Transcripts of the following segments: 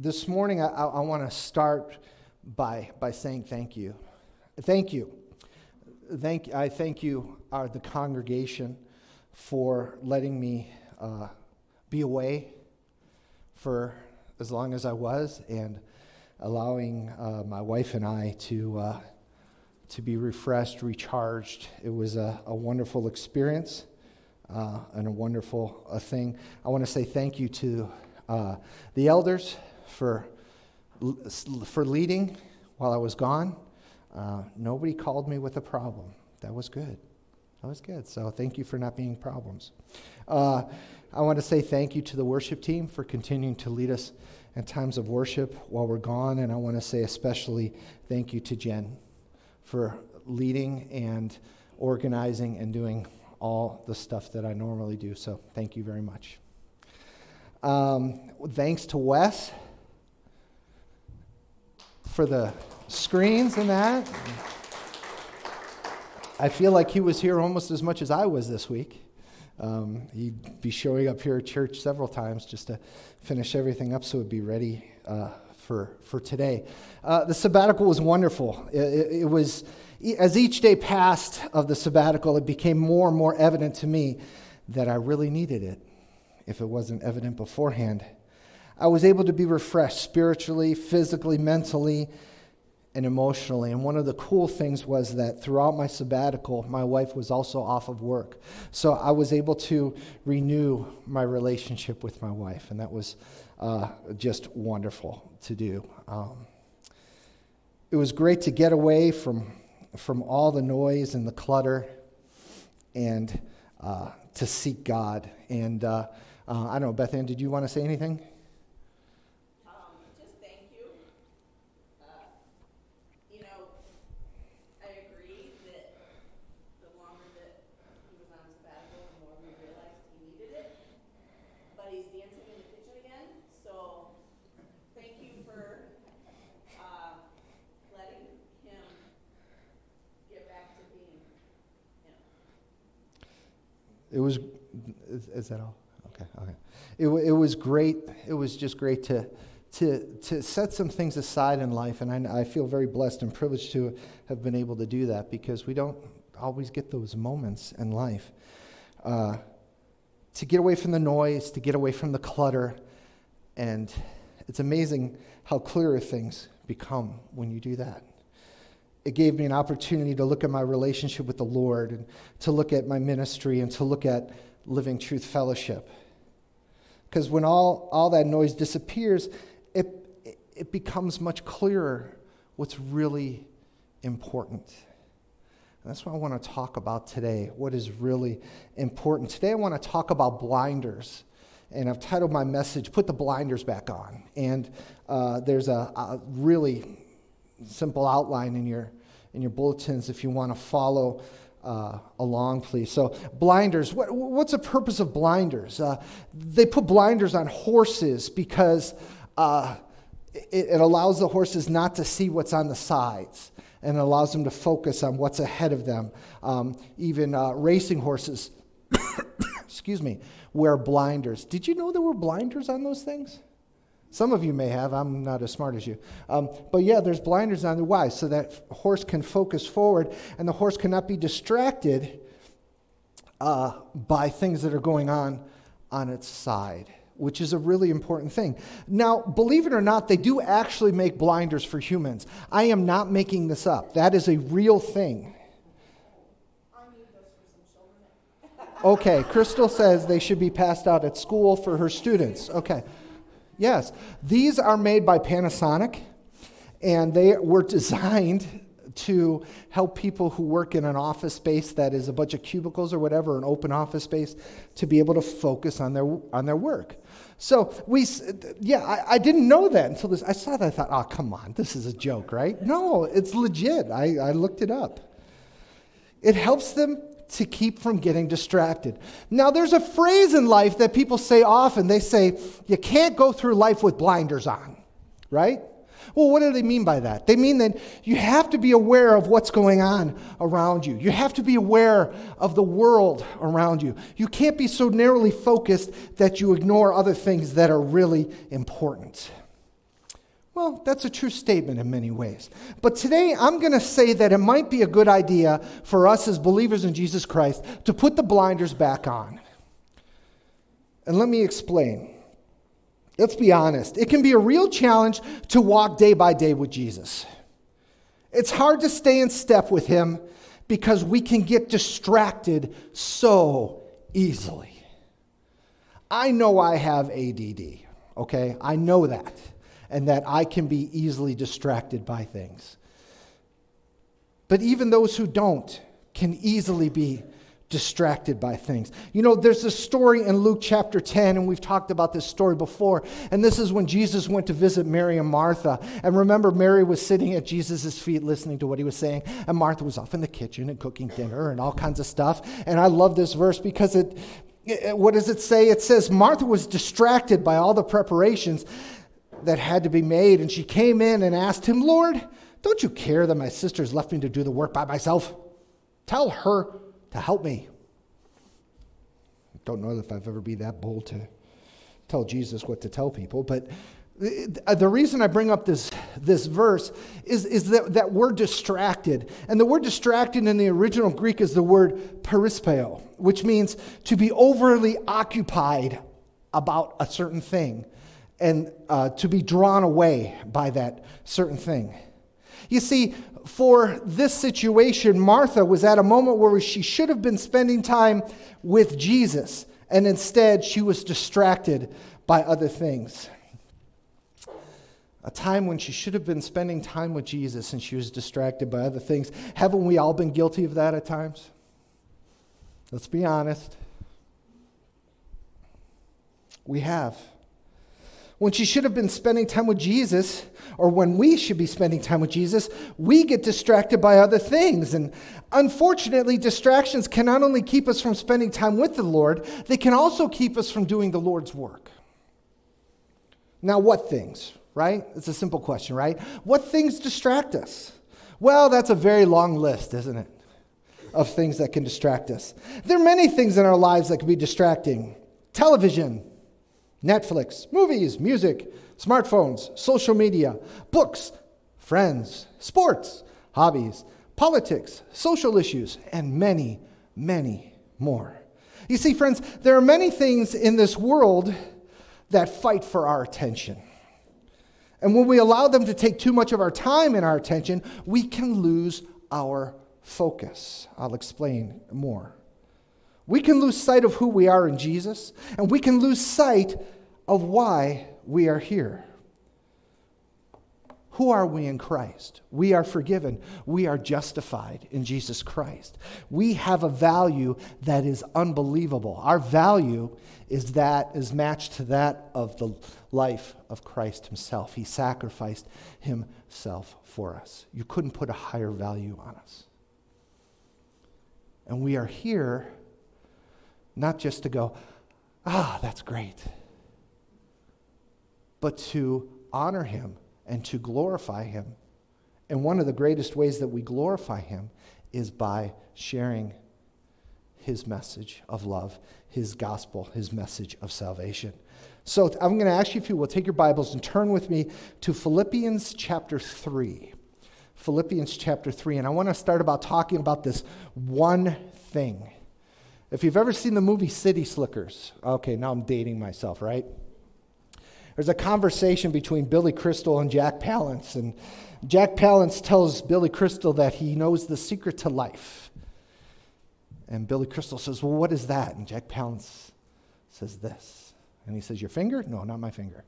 this morning, I, I want to start by, by saying thank you. Thank you. Thank, I thank you, uh, the congregation, for letting me uh, be away for as long as I was and allowing uh, my wife and I to, uh, to be refreshed, recharged. It was a, a wonderful experience uh, and a wonderful uh, thing. I want to say thank you to the elders for, for leading while I was gone. Uh, nobody called me with a problem. That was good. That was good. So thank you for not being problems. Uh, I want to say thank you to the worship team for continuing to lead us in times of worship while we're gone. And I want to say especially thank you to Jen for leading and organizing and doing all the stuff that I normally do. So thank you very much. Um, thanks to Wes for the screens and that. I feel like he was here almost as much as I was this week. Um, he'd be showing up here at church several times just to finish everything up so it'd be ready uh, for, for today. Uh, the sabbatical was wonderful. It, it, it, was, as each day passed of the sabbatical, it became more and more evident to me that I really needed it if it wasn't evident beforehand. I was able to be refreshed spiritually, physically, mentally, and emotionally. And one of the cool things was that throughout my sabbatical, my wife was also off of work. So I was able to renew my relationship with my wife, and that was uh, just wonderful to do. Um, it was great to get away from, from all the noise and the clutter and uh, to seek God. And uh, uh I don't know, Beth Ann, did you want to say anything? It was, is, is, that all? Okay, okay. It, it was great. It was just great to, to, to set some things aside in life. And I, I feel very blessed and privileged to have been able to do that because we don't always get those moments in life. Uh, to get away from the noise, to get away from the clutter. And it's amazing how clearer things become when you do that it gave me an opportunity to look at my relationship with the Lord and to look at my ministry and to look at Living Truth Fellowship. Because when all, all that noise disappears, it, it becomes much clearer what's really important. And that's what I want to talk about today, what is really important. Today I want to talk about blinders. And I've titled my message, Put the Blinders Back On. And uh, there's a, a really simple outline in your in your bulletins if you want to follow uh, along, please. So, blinders. What, what's the purpose of blinders? Uh, they put blinders on horses because uh, it, it, allows the horses not to see what's on the sides and it allows them to focus on what's ahead of them. Um, even uh, racing horses, excuse me, wear blinders. Did you know there were blinders on those things? Some of you may have. I'm not as smart as you. Um, but yeah, there's blinders on the why, so that horse can focus forward and the horse cannot be distracted uh, by things that are going on on its side, which is a really important thing. Now, believe it or not, they do actually make blinders for humans. I am not making this up, that is a real thing. Okay, Crystal says they should be passed out at school for her students. Okay. Yes. These are made by Panasonic, and they were designed to help people who work in an office space that is a bunch of cubicles or whatever, an open office space, to be able to focus on their, on their work. So we, yeah, I, I didn't know that until this. I saw that. I thought, oh, come on, this is a joke, right? No, it's legit. I, I looked it up. It helps them to keep from getting distracted. Now, there's a phrase in life that people say often. They say, you can't go through life with blinders on, right? Well, what do they mean by that? They mean that you have to be aware of what's going on around you. You have to be aware of the world around you. You can't be so narrowly focused that you ignore other things that are really important. Well, that's a true statement in many ways. But today I'm going to say that it might be a good idea for us as believers in Jesus Christ to put the blinders back on. And let me explain. Let's be honest. It can be a real challenge to walk day by day with Jesus. It's hard to stay in step with him because we can get distracted so easily. I know I have ADD, okay? I know that, and that I can be easily distracted by things. But even those who don't can easily be distracted by things. You know, there's a story in Luke chapter 10, and we've talked about this story before. And this is when Jesus went to visit Mary and Martha. And remember, Mary was sitting at Jesus' feet listening to what he was saying, and Martha was off in the kitchen and cooking dinner and all kinds of stuff. And I love this verse because it, what does it say? It says, Martha was distracted by all the preparations that had to be made, and she came in and asked him, Lord, don't you care that my sister's left me to do the work by myself? Tell her to help me. I don't know if I've ever been that bold to tell Jesus what to tell people, but uh, the reason I bring up this, this verse is, is that, that we're distracted. And the word distracted in the original Greek is the word perispeo, which means to be overly occupied about a certain thing and uh, to be drawn away by that certain thing. You see, for this situation, Martha was at a moment where she should have been spending time with Jesus, and instead she was distracted by other things. A time when she should have been spending time with Jesus and she was distracted by other things. Haven't we all been guilty of that at times? Let's be honest. We have when she should have been spending time with Jesus, or when we should be spending time with Jesus, we get distracted by other things. And unfortunately, distractions can not only keep us from spending time with the Lord, they can also keep us from doing the Lord's work. Now, what things, right? It's a simple question, right? What things distract us? Well, that's a very long list, isn't it? Of things that can distract us. There are many things in our lives that can be distracting television Netflix, movies, music, smartphones, social media, books, friends, sports, hobbies, politics, social issues, and many, many more. You see, friends, there are many things in this world that fight for our attention. And when we allow them to take too much of our time and our attention, we can lose our focus. I'll explain more. We can lose sight of who we are in Jesus, and we can lose sight of why we are here. Who are we in Christ? We are forgiven. We are justified in Jesus Christ. We have a value that is unbelievable. Our value is that is matched to that of the life of Christ himself. He sacrificed himself for us. You couldn't put a higher value on us. And we are here not just to go, ah, that's great, but to honor him and to glorify him. And one of the greatest ways that we glorify him is by sharing his message of love, his gospel, his message of salvation. So I'm going to ask you if you will take your Bibles and turn with me to Philippians chapter 3. Philippians chapter 3. And I want to start about talking about this one thing. If you've ever seen the movie City Slickers, okay, now I'm dating myself, right? There's a conversation between Billy Crystal and Jack Palance. And Jack Palance tells Billy Crystal that he knows the secret to life. And Billy Crystal says, Well, what is that? And Jack Palance says this. And he says, Your finger? No, not my finger.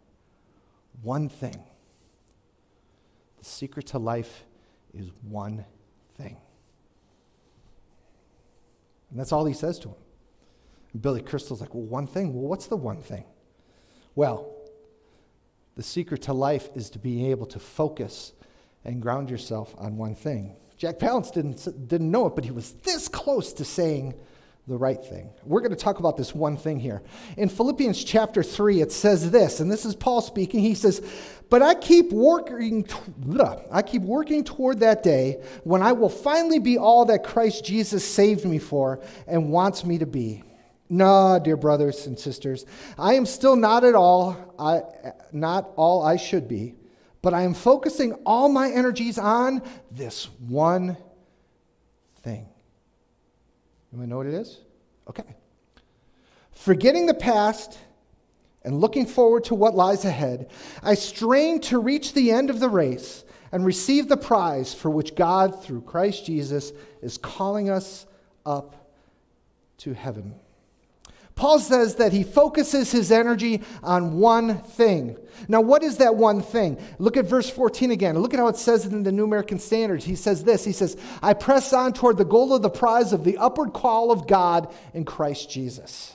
One thing. The secret to life is one thing. And that's all he says to him. And Billy Crystal's like, well, one thing? Well, what's the one thing? Well, the secret to life is to be able to focus and ground yourself on one thing. Jack Palance didn't, didn't know it, but he was this close to saying the right thing. We're going to talk about this one thing here. In Philippians chapter 3, it says this, and this is Paul speaking. He says, But I keep working, I keep working toward that day when I will finally be all that Christ Jesus saved me for and wants me to be. No, dear brothers and sisters, I am still not at all I, not all I should be, but I am focusing all my energies on this one thing. You know what it is? Okay. Forgetting the past and looking forward to what lies ahead, I strain to reach the end of the race and receive the prize for which God, through Christ Jesus, is calling us up to heaven. Paul says that he focuses his energy on one thing. Now, what is that one thing? Look at verse 14 again. Look at how it says it in the New American Standard. He says this He says, I press on toward the goal of the prize of the upward call of God in Christ Jesus.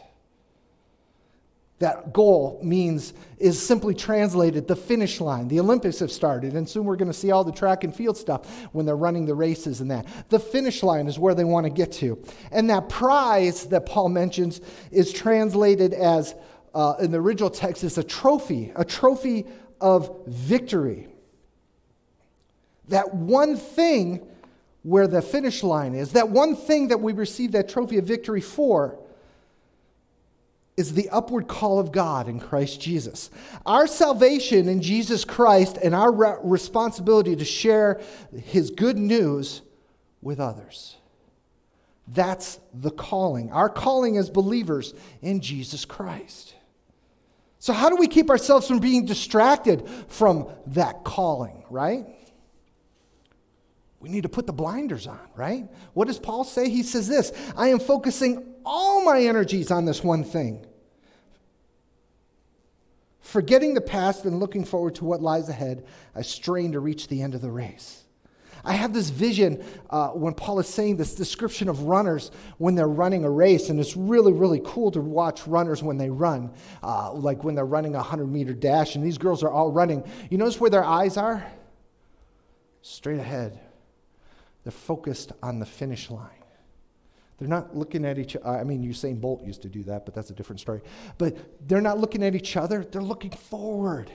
That goal means, is simply translated the finish line. The Olympics have started, and soon we're going to see all the track and field stuff when they're running the races and that. The finish line is where they want to get to. And that prize that Paul mentions is translated as, uh, in the original text, is a trophy, a trophy of victory. That one thing where the finish line is, that one thing that we receive that trophy of victory for, is the upward call of God in Christ Jesus. Our salvation in Jesus Christ and our re- responsibility to share his good news with others. That's the calling. Our calling as believers in Jesus Christ. So, how do we keep ourselves from being distracted from that calling, right? We need to put the blinders on, right? What does Paul say? He says this I am focusing all my energies on this one thing. Forgetting the past and looking forward to what lies ahead, I strain to reach the end of the race. I have this vision uh, when Paul is saying this description of runners when they're running a race, and it's really, really cool to watch runners when they run, uh, like when they're running a 100 meter dash, and these girls are all running. You notice where their eyes are? Straight ahead. They're focused on the finish line. They're not looking at each other. I mean, Usain Bolt used to do that, but that's a different story. But they're not looking at each other, they're looking forward.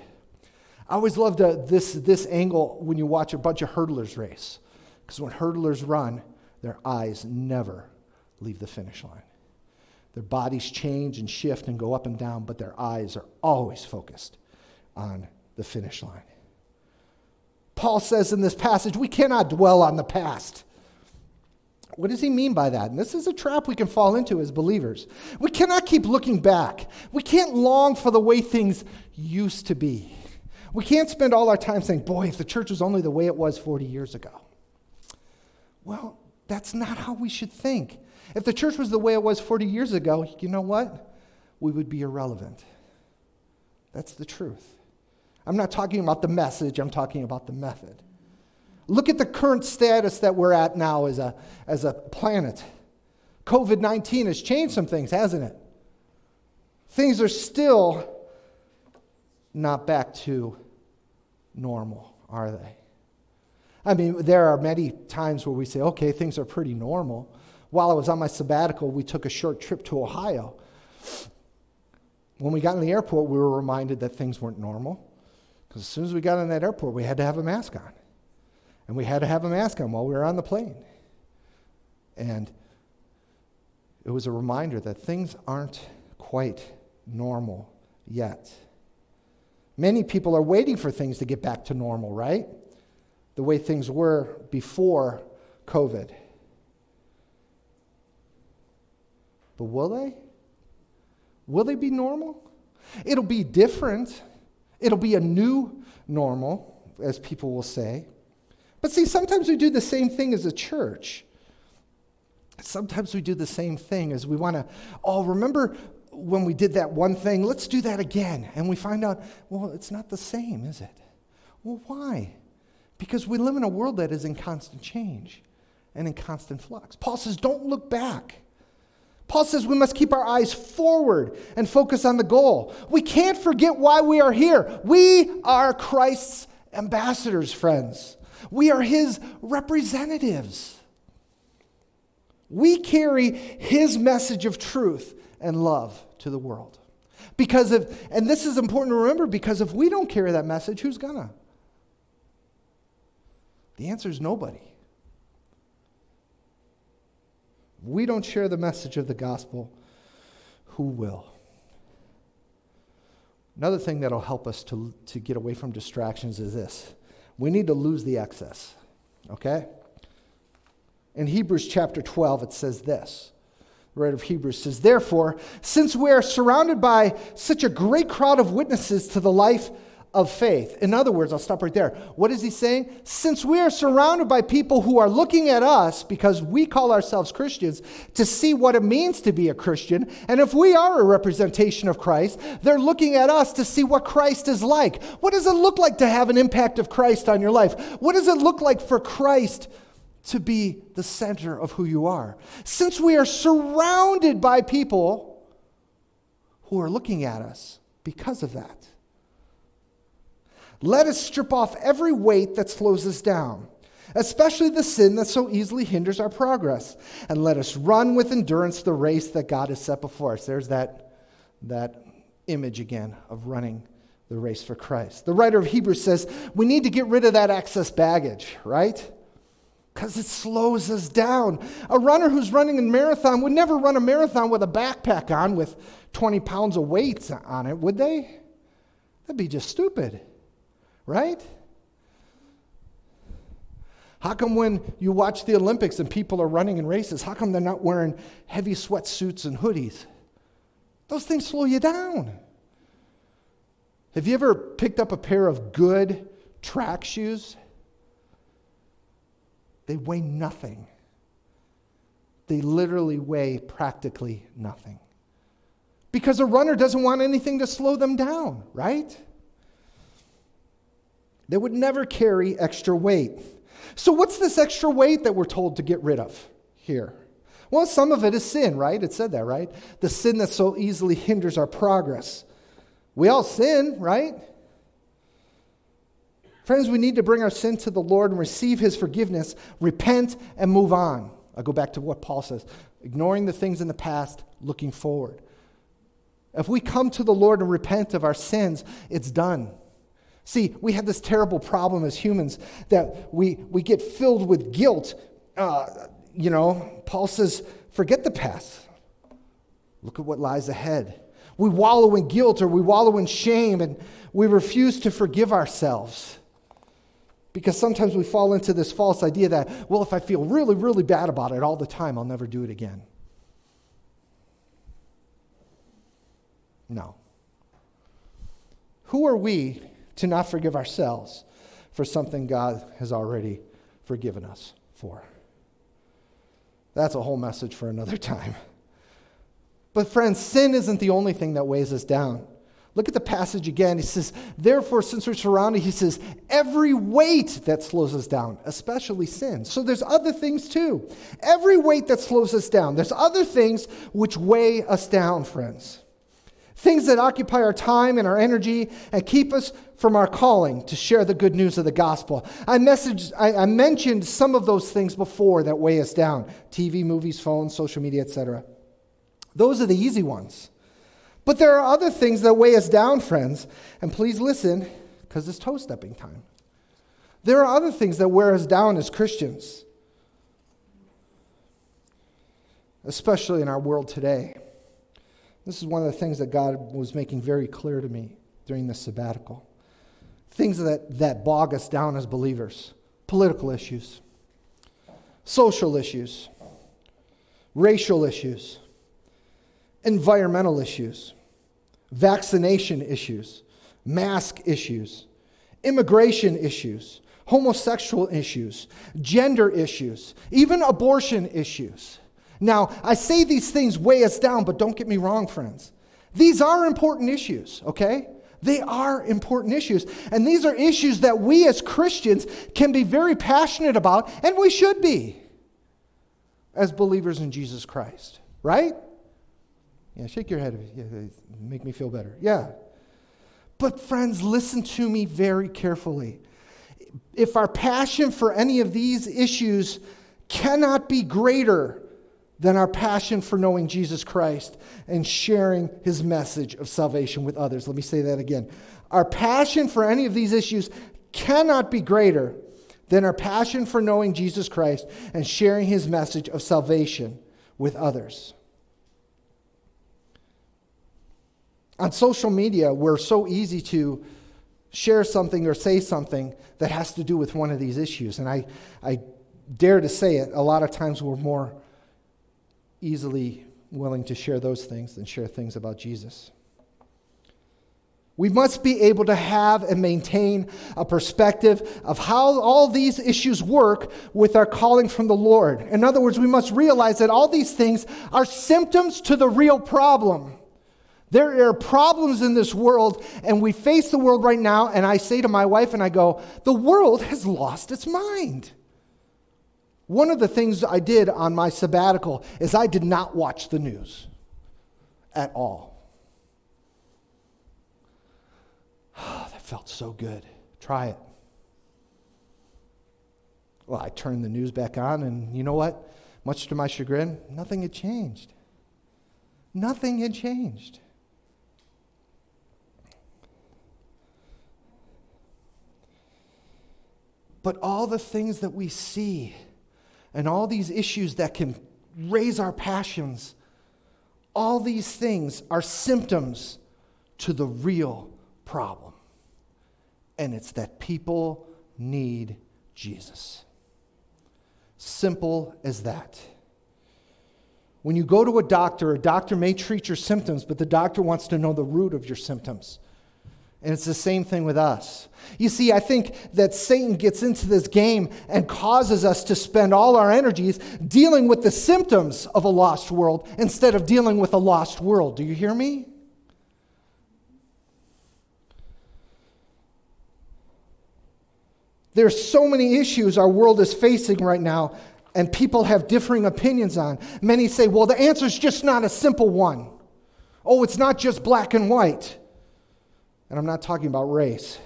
I always loved uh, this, this angle when you watch a bunch of hurdlers race. Because when hurdlers run, their eyes never leave the finish line. Their bodies change and shift and go up and down, but their eyes are always focused on the finish line. Paul says in this passage, we cannot dwell on the past. What does he mean by that? And this is a trap we can fall into as believers. We cannot keep looking back. We can't long for the way things used to be. We can't spend all our time saying, boy, if the church was only the way it was 40 years ago. Well, that's not how we should think. If the church was the way it was 40 years ago, you know what? We would be irrelevant. That's the truth. I'm not talking about the message, I'm talking about the method. Look at the current status that we're at now as a, as a planet. COVID 19 has changed some things, hasn't it? Things are still not back to normal, are they? I mean, there are many times where we say, okay, things are pretty normal. While I was on my sabbatical, we took a short trip to Ohio. When we got in the airport, we were reminded that things weren't normal. Because as soon as we got in that airport, we had to have a mask on. And we had to have a mask on while we were on the plane. And it was a reminder that things aren't quite normal yet. Many people are waiting for things to get back to normal, right? The way things were before COVID. But will they? Will they be normal? It'll be different. It'll be a new normal, as people will say. But see, sometimes we do the same thing as a church. Sometimes we do the same thing as we want to, oh, remember when we did that one thing? Let's do that again. And we find out, well, it's not the same, is it? Well, why? Because we live in a world that is in constant change and in constant flux. Paul says, don't look back. Paul says we must keep our eyes forward and focus on the goal. We can't forget why we are here. We are Christ's ambassadors, friends. We are his representatives. We carry his message of truth and love to the world. Because if, and this is important to remember, because if we don't carry that message, who's gonna? The answer is nobody. We don't share the message of the gospel, who will? Another thing that'll help us to, to get away from distractions is this we need to lose the excess, okay? In Hebrews chapter 12, it says this. The writer of Hebrews says, Therefore, since we are surrounded by such a great crowd of witnesses to the life of faith. In other words, I'll stop right there. What is he saying? Since we are surrounded by people who are looking at us because we call ourselves Christians to see what it means to be a Christian, and if we are a representation of Christ, they're looking at us to see what Christ is like. What does it look like to have an impact of Christ on your life? What does it look like for Christ to be the center of who you are? Since we are surrounded by people who are looking at us because of that. Let us strip off every weight that slows us down, especially the sin that so easily hinders our progress, and let us run with endurance the race that God has set before us. There's that, that image again of running the race for Christ. The writer of Hebrews says we need to get rid of that excess baggage, right? Because it slows us down. A runner who's running a marathon would never run a marathon with a backpack on with 20 pounds of weights on it, would they? That'd be just stupid. Right? How come when you watch the Olympics and people are running in races, how come they're not wearing heavy sweatsuits and hoodies? Those things slow you down. Have you ever picked up a pair of good track shoes? They weigh nothing. They literally weigh practically nothing. Because a runner doesn't want anything to slow them down, right? They would never carry extra weight. So, what's this extra weight that we're told to get rid of here? Well, some of it is sin, right? It said that, right? The sin that so easily hinders our progress. We all sin, right? Friends, we need to bring our sin to the Lord and receive his forgiveness, repent, and move on. I go back to what Paul says ignoring the things in the past, looking forward. If we come to the Lord and repent of our sins, it's done. See, we have this terrible problem as humans that we, we get filled with guilt. Uh, you know, Paul says, forget the past. Look at what lies ahead. We wallow in guilt or we wallow in shame and we refuse to forgive ourselves. Because sometimes we fall into this false idea that, well, if I feel really, really bad about it all the time, I'll never do it again. No. Who are we to not forgive ourselves for something God has already forgiven us for. That's a whole message for another time. But, friends, sin isn't the only thing that weighs us down. Look at the passage again. He says, Therefore, since we're surrounded, he says, every weight that slows us down, especially sin. So there's other things too. Every weight that slows us down. There's other things which weigh us down, friends. Things that occupy our time and our energy and keep us from our calling to share the good news of the gospel. I, messaged, I, I mentioned some of those things before that weigh us down TV, movies, phones, social media, etc. Those are the easy ones. But there are other things that weigh us down, friends. And please listen, because it's toe stepping time. There are other things that wear us down as Christians, especially in our world today. This is one of the things that God was making very clear to me during this sabbatical. Things that, that bog us down as believers. Political issues, social issues, racial issues, environmental issues, vaccination issues, mask issues, immigration issues, homosexual issues, gender issues, even abortion issues. Now, I say these things weigh us down, but don't get me wrong, friends. These are important issues, okay? They are important issues. And these are issues that we as Christians can be very passionate about, and we should be as believers in Jesus Christ, right? Yeah, shake your head. Yeah, make me feel better. Yeah. But, friends, listen to me very carefully. If our passion for any of these issues cannot be greater than our passion for knowing Jesus Christ and sharing his message of salvation with others. Let me say that again. Our passion for any of these issues cannot be greater than our passion for knowing Jesus Christ and sharing his message of salvation with others. On social media, we're so easy to share something or say something that has to do with one of these issues. And I, I dare to say it, a lot of times we're more easily willing to share those things than share things about Jesus. We must be able to have and maintain a perspective of how all these issues work with our calling from the Lord. In other words, we must realize that all these things are symptoms to the real problem. There are problems in this world, and we face the world right now. And I say to my wife, and I go, The world has lost its mind. One of the things I did on my sabbatical is I did not watch the news at all. Oh, that felt so good. Try it. Well, I turned the news back on, and you know what? Much to my chagrin, nothing had changed. Nothing had changed. But all the things that we see, and all these issues that can raise our passions, all these things are symptoms to the real problem. And it's that people need Jesus. Simple as that. When you go to a doctor, a doctor may treat your symptoms, but the doctor wants to know the root of your symptoms. And it's the same thing with us. You see, I think that Satan gets into this game and causes us to spend all our energies dealing with the symptoms of a lost world instead of dealing with a lost world. Do you hear me? There's so many issues our world is facing right now, and people have differing opinions on. Many say, well, the answer is just not a simple one. Oh, it's not just black and white. And I'm not talking about race.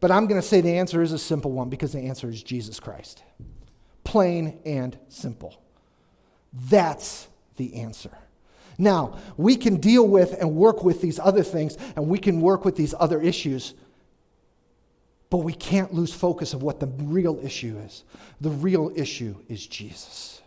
But I'm going to say the answer is a simple one because the answer is Jesus Christ. Plain and simple. That's the answer. Now, we can deal with and work with these other things, and we can work with these other issues, but we can't lose focus of what the real issue is. The real issue is Jesus.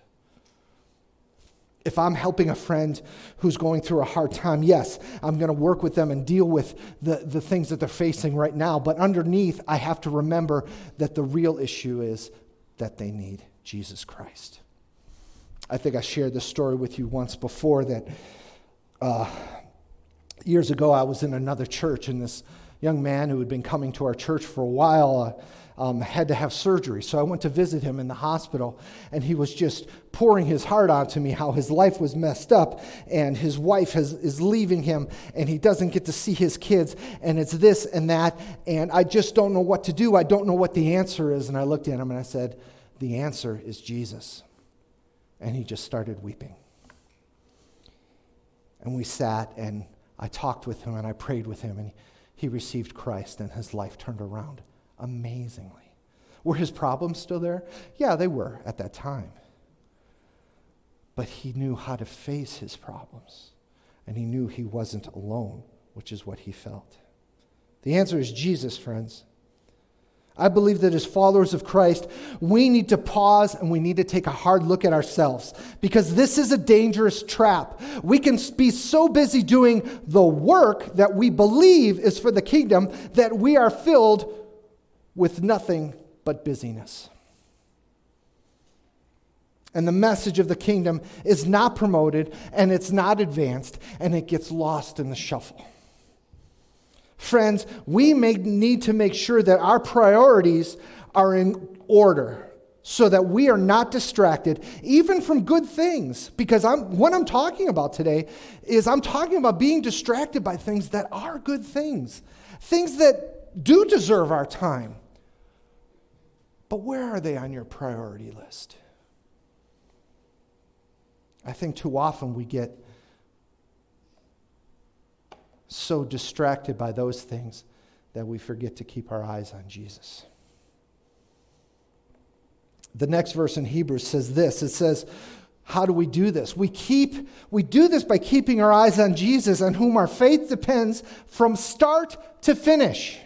If I'm helping a friend who's going through a hard time, yes, I'm going to work with them and deal with the, the things that they're facing right now. But underneath, I have to remember that the real issue is that they need Jesus Christ. I think I shared this story with you once before that uh, years ago I was in another church, and this young man who had been coming to our church for a while. Uh, um, had to have surgery. So I went to visit him in the hospital, and he was just pouring his heart out to me how his life was messed up, and his wife has, is leaving him, and he doesn't get to see his kids, and it's this and that, and I just don't know what to do. I don't know what the answer is. And I looked at him and I said, The answer is Jesus. And he just started weeping. And we sat, and I talked with him, and I prayed with him, and he received Christ, and his life turned around amazingly. Were his problems still there? Yeah, they were at that time. But he knew how to face his problems, and he knew he wasn't alone, which is what he felt. The answer is Jesus, friends. I believe that as followers of Christ, we need to pause and we need to take a hard look at ourselves because this is a dangerous trap. We can be so busy doing the work that we believe is for the kingdom that we are filled with nothing but busyness. And the message of the kingdom is not promoted and it's not advanced and it gets lost in the shuffle. Friends, we may need to make sure that our priorities are in order so that we are not distracted even from good things because I'm what I'm talking about today is I'm talking about being distracted by things that are good things. Things that do deserve our time. But where are they on your priority list? I think too often we get so distracted by those things that we forget to keep our eyes on Jesus. The next verse in Hebrews says this it says, how do we do this? We keep we do this by keeping our eyes on Jesus on whom our faith depends from start to finish.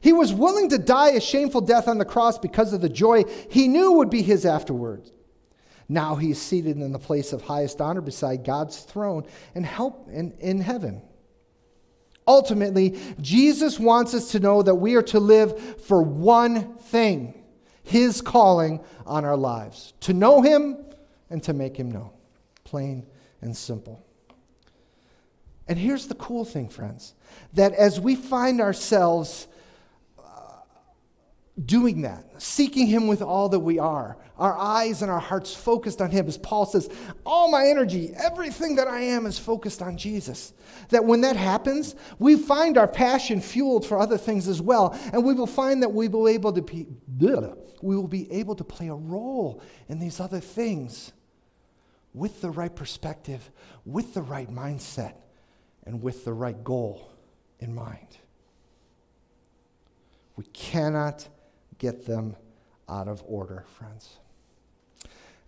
He was willing to die a shameful death on the cross because of the joy he knew would be his afterwards. Now he is seated in the place of highest honor beside God's throne and help in, in heaven. Ultimately, Jesus wants us to know that we are to live for one thing His calling on our lives to know Him and to make Him known. Plain and simple. And here's the cool thing, friends that as we find ourselves doing that, seeking Him with all that we are, our eyes and our hearts focused on Him. As Paul says, all my energy, everything that I am is focused on Jesus. That when that happens, we find our passion fueled for other things as well, and we will find that we will be able to be, we will be able to play a role in these other things with the right perspective, with the right mindset, and with the right goal in mind. We cannot get them out of order, friends.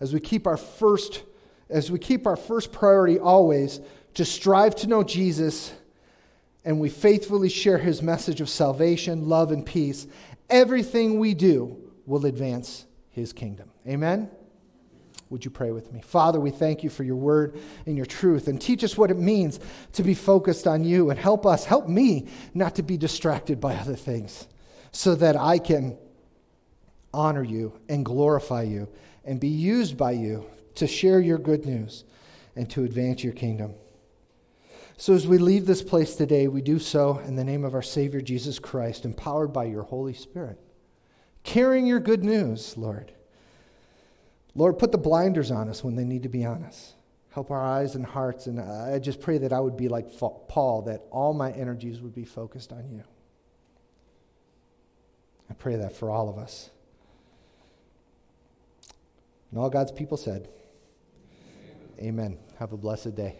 As we keep our first as we keep our first priority always to strive to know Jesus and we faithfully share his message of salvation, love and peace, everything we do will advance his kingdom. Amen. Would you pray with me? Father, we thank you for your word and your truth and teach us what it means to be focused on you and help us, help me not to be distracted by other things so that I can honor you and glorify you and be used by you to share your good news and to advance your kingdom. So, as we leave this place today, we do so in the name of our Savior Jesus Christ, empowered by your Holy Spirit, carrying your good news, Lord. Lord, put the blinders on us when they need to be on us. Help our eyes and hearts. And I just pray that I would be like Paul, that all my energies would be focused on you. I pray that for all of us. And all God's people said, Amen. Amen. Have a blessed day.